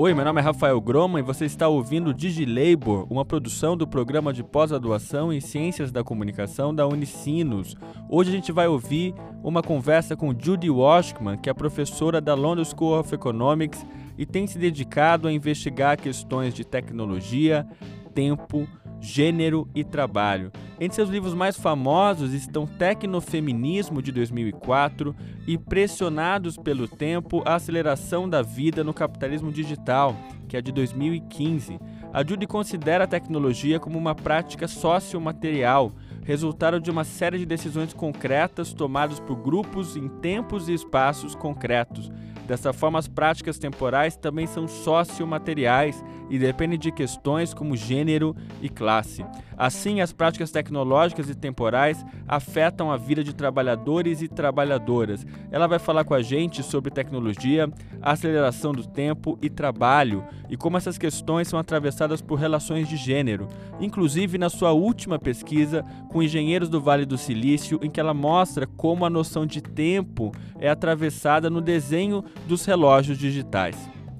Oi, meu nome é Rafael Groma e você está ouvindo DigiLabor, uma produção do programa de pós-graduação em Ciências da Comunicação da Unicinos. Hoje a gente vai ouvir uma conversa com Judy Washkman, que é professora da London School of Economics e tem se dedicado a investigar questões de tecnologia, tempo, Gênero e Trabalho. Entre seus livros mais famosos estão Tecnofeminismo, de 2004, e Pressionados pelo Tempo, A Aceleração da Vida no Capitalismo Digital, que é de 2015. A Judy considera a tecnologia como uma prática sociomaterial, resultado de uma série de decisões concretas tomadas por grupos em tempos e espaços concretos. Dessa forma, as práticas temporais também são sociomateriais e dependem de questões como gênero e classe. Assim, as práticas tecnológicas e temporais afetam a vida de trabalhadores e trabalhadoras. Ela vai falar com a gente sobre tecnologia, aceleração do tempo e trabalho e como essas questões são atravessadas por relações de gênero, inclusive na sua última pesquisa com engenheiros do Vale do Silício, em que ela mostra como a noção de tempo é atravessada no desenho dos relógios digitais.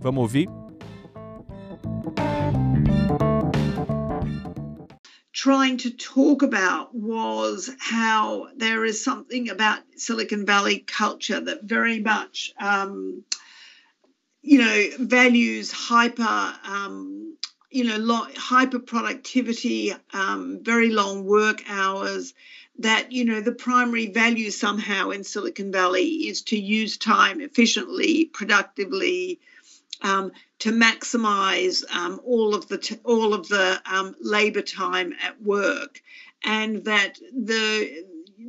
Vamos ouvir? trying to talk about was how there is something about Silicon Valley culture that very much, um, you know, values hyper, um, you know, hyper productivity, um, very long work hours. That you know the primary value somehow in Silicon Valley is to use time efficiently, productively, um, to maximise um, all of the t- all of the um, labour time at work, and that the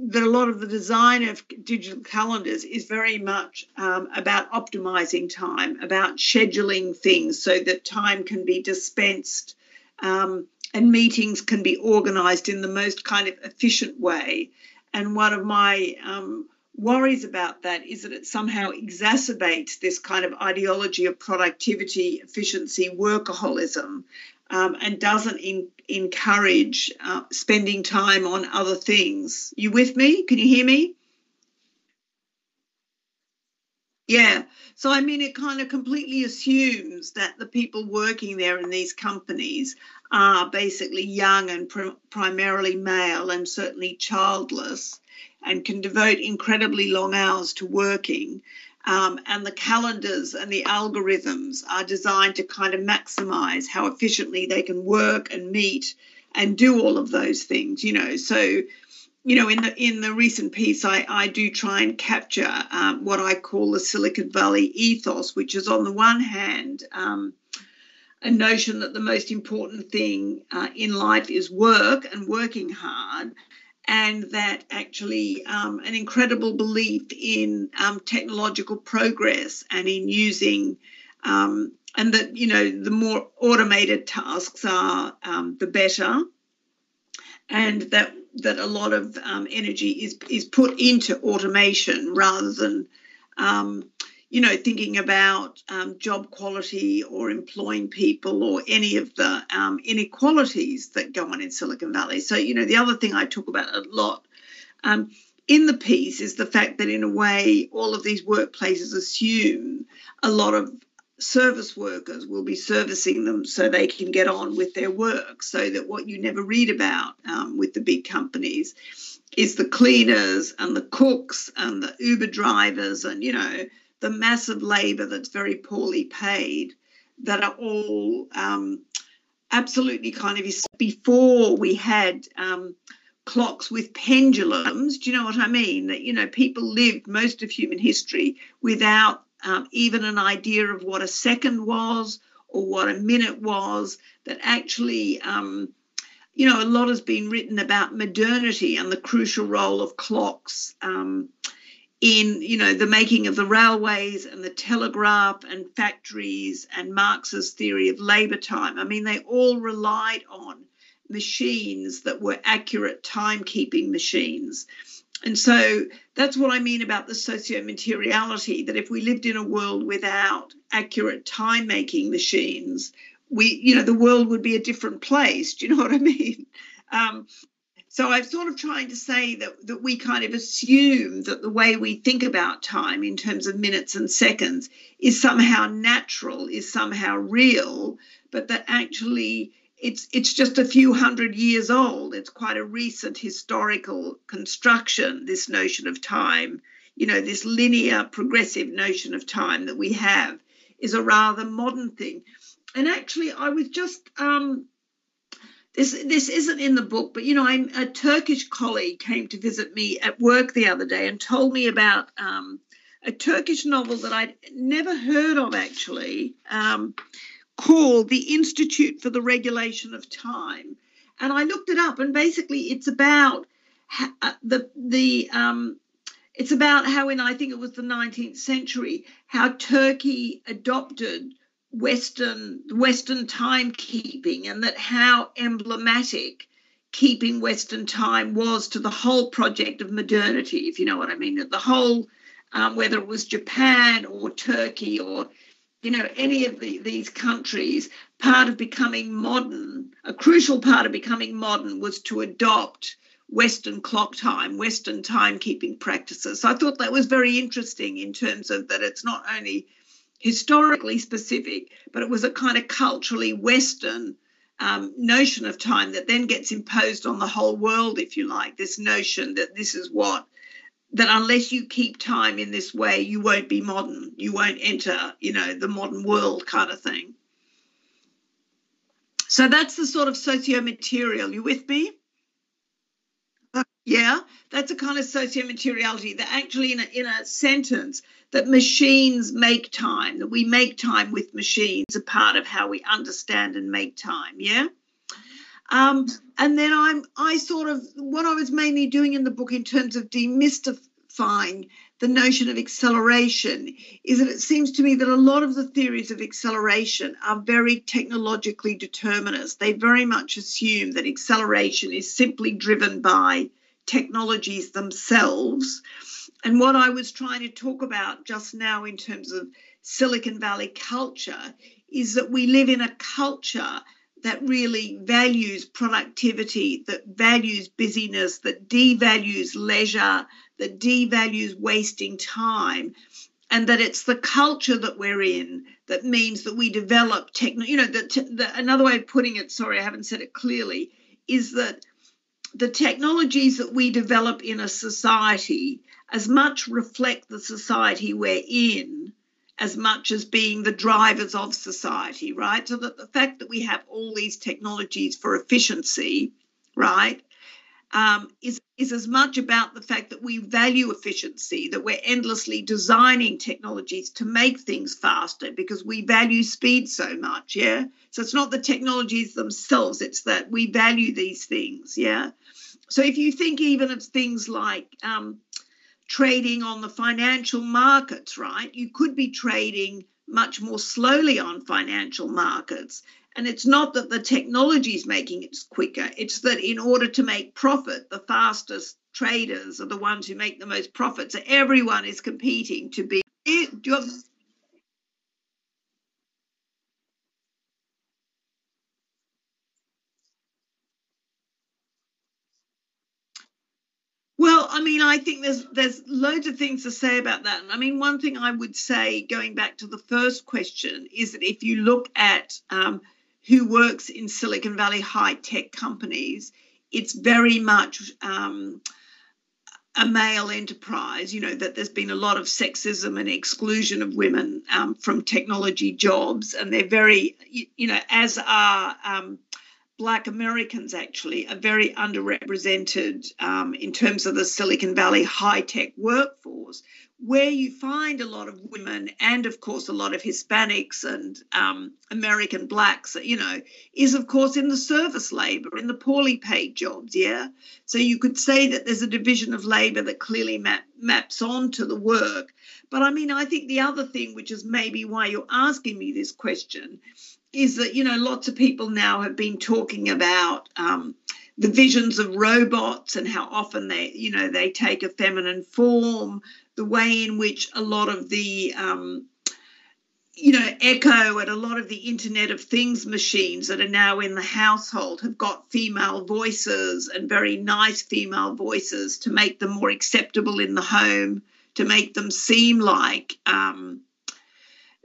that a lot of the design of digital calendars is very much um, about optimizing time, about scheduling things so that time can be dispensed um, and meetings can be organized in the most kind of efficient way. And one of my um, worries about that is that it somehow exacerbates this kind of ideology of productivity, efficiency, workaholism, um, and doesn't in, encourage uh, spending time on other things. You with me? Can you hear me? Yeah. So, I mean, it kind of completely assumes that the people working there in these companies are basically young and pr- primarily male and certainly childless and can devote incredibly long hours to working. Um, and the calendars and the algorithms are designed to kind of maximize how efficiently they can work and meet and do all of those things, you know. So, you know, in the in the recent piece, I, I do try and capture um, what I call the Silicon Valley ethos, which is on the one hand um, a notion that the most important thing uh, in life is work and working hard, and that actually um, an incredible belief in um, technological progress and in using um, and that you know the more automated tasks are um, the better. And that that a lot of um, energy is is put into automation rather than um, you know, thinking about um, job quality or employing people or any of the um, inequalities that go on in Silicon Valley. So, you know, the other thing I talk about a lot um, in the piece is the fact that, in a way, all of these workplaces assume a lot of service workers will be servicing them so they can get on with their work. So that what you never read about um, with the big companies is the cleaners and the cooks and the Uber drivers and, you know, the massive labour that's very poorly paid that are all um, absolutely kind of before we had um, clocks with pendulums. Do you know what I mean? That you know people lived most of human history without um, even an idea of what a second was or what a minute was. That actually. Um, you know, a lot has been written about modernity and the crucial role of clocks um, in you know the making of the railways and the telegraph and factories and Marx's theory of labor time. I mean, they all relied on machines that were accurate timekeeping machines. And so that's what I mean about the socio-materiality, that if we lived in a world without accurate time making machines, we, you know, the world would be a different place. Do you know what I mean? Um, so I'm sort of trying to say that, that we kind of assume that the way we think about time in terms of minutes and seconds is somehow natural, is somehow real, but that actually it's it's just a few hundred years old. It's quite a recent historical construction, this notion of time. You know, this linear, progressive notion of time that we have is a rather modern thing. And actually, I was just um, this this isn't in the book, but you know, I'm, a Turkish colleague came to visit me at work the other day and told me about um, a Turkish novel that I'd never heard of actually, um, called The Institute for the Regulation of Time. And I looked it up, and basically, it's about uh, the the um, it's about how in I think it was the 19th century how Turkey adopted Western Western timekeeping and that how emblematic keeping Western time was to the whole project of modernity, if you know what I mean. That the whole, um, whether it was Japan or Turkey or you know any of the, these countries, part of becoming modern, a crucial part of becoming modern was to adopt Western clock time, Western timekeeping practices. So I thought that was very interesting in terms of that it's not only historically specific, but it was a kind of culturally Western um, notion of time that then gets imposed on the whole world, if you like. This notion that this is what, that unless you keep time in this way, you won't be modern. You won't enter, you know, the modern world kind of thing. So that's the sort of socio material. You with me? Yeah, that's a kind of socio-materiality that actually, in a, in a sentence, that machines make time, that we make time with machines, a part of how we understand and make time. Yeah. Um, and then I'm, I sort of, what I was mainly doing in the book in terms of demystifying the notion of acceleration is that it seems to me that a lot of the theories of acceleration are very technologically determinist. They very much assume that acceleration is simply driven by technologies themselves. And what I was trying to talk about just now in terms of Silicon Valley culture is that we live in a culture that really values productivity, that values busyness, that devalues leisure, that devalues wasting time. And that it's the culture that we're in that means that we develop techno. You know, the, the, another way of putting it, sorry, I haven't said it clearly, is that the technologies that we develop in a society as much reflect the society we're in as much as being the drivers of society, right? So that the fact that we have all these technologies for efficiency, right, um, is, is as much about the fact that we value efficiency, that we're endlessly designing technologies to make things faster because we value speed so much, yeah? So it's not the technologies themselves, it's that we value these things, yeah? So if you think even of things like um, trading on the financial markets, right, you could be trading much more slowly on financial markets. And it's not that the technology is making it quicker, it's that in order to make profit, the fastest traders are the ones who make the most profit. So everyone is competing to be. Have, Well, I mean, I think there's there's loads of things to say about that. I mean, one thing I would say, going back to the first question, is that if you look at um, who works in Silicon Valley high tech companies, it's very much um, a male enterprise. You know that there's been a lot of sexism and exclusion of women um, from technology jobs, and they're very, you know, as are um, Black Americans actually are very underrepresented um, in terms of the Silicon Valley high tech workforce, where you find a lot of women and, of course, a lot of Hispanics and um, American blacks, you know, is of course in the service labor, in the poorly paid jobs. Yeah. So you could say that there's a division of labor that clearly map, maps onto the work. But I mean, I think the other thing, which is maybe why you're asking me this question, is that you know lots of people now have been talking about um, the visions of robots and how often they you know they take a feminine form the way in which a lot of the um, you know, Echo and a lot of the Internet of Things machines that are now in the household have got female voices and very nice female voices to make them more acceptable in the home, to make them seem like um,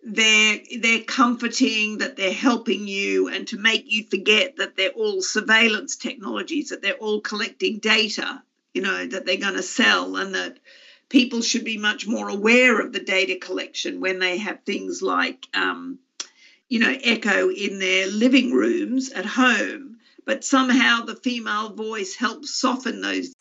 they're they're comforting, that they're helping you, and to make you forget that they're all surveillance technologies, that they're all collecting data, you know, that they're going to sell, and that people should be much more aware of the data collection when they have things like, um, you know, echo in their living rooms at home. But somehow the female voice helps soften those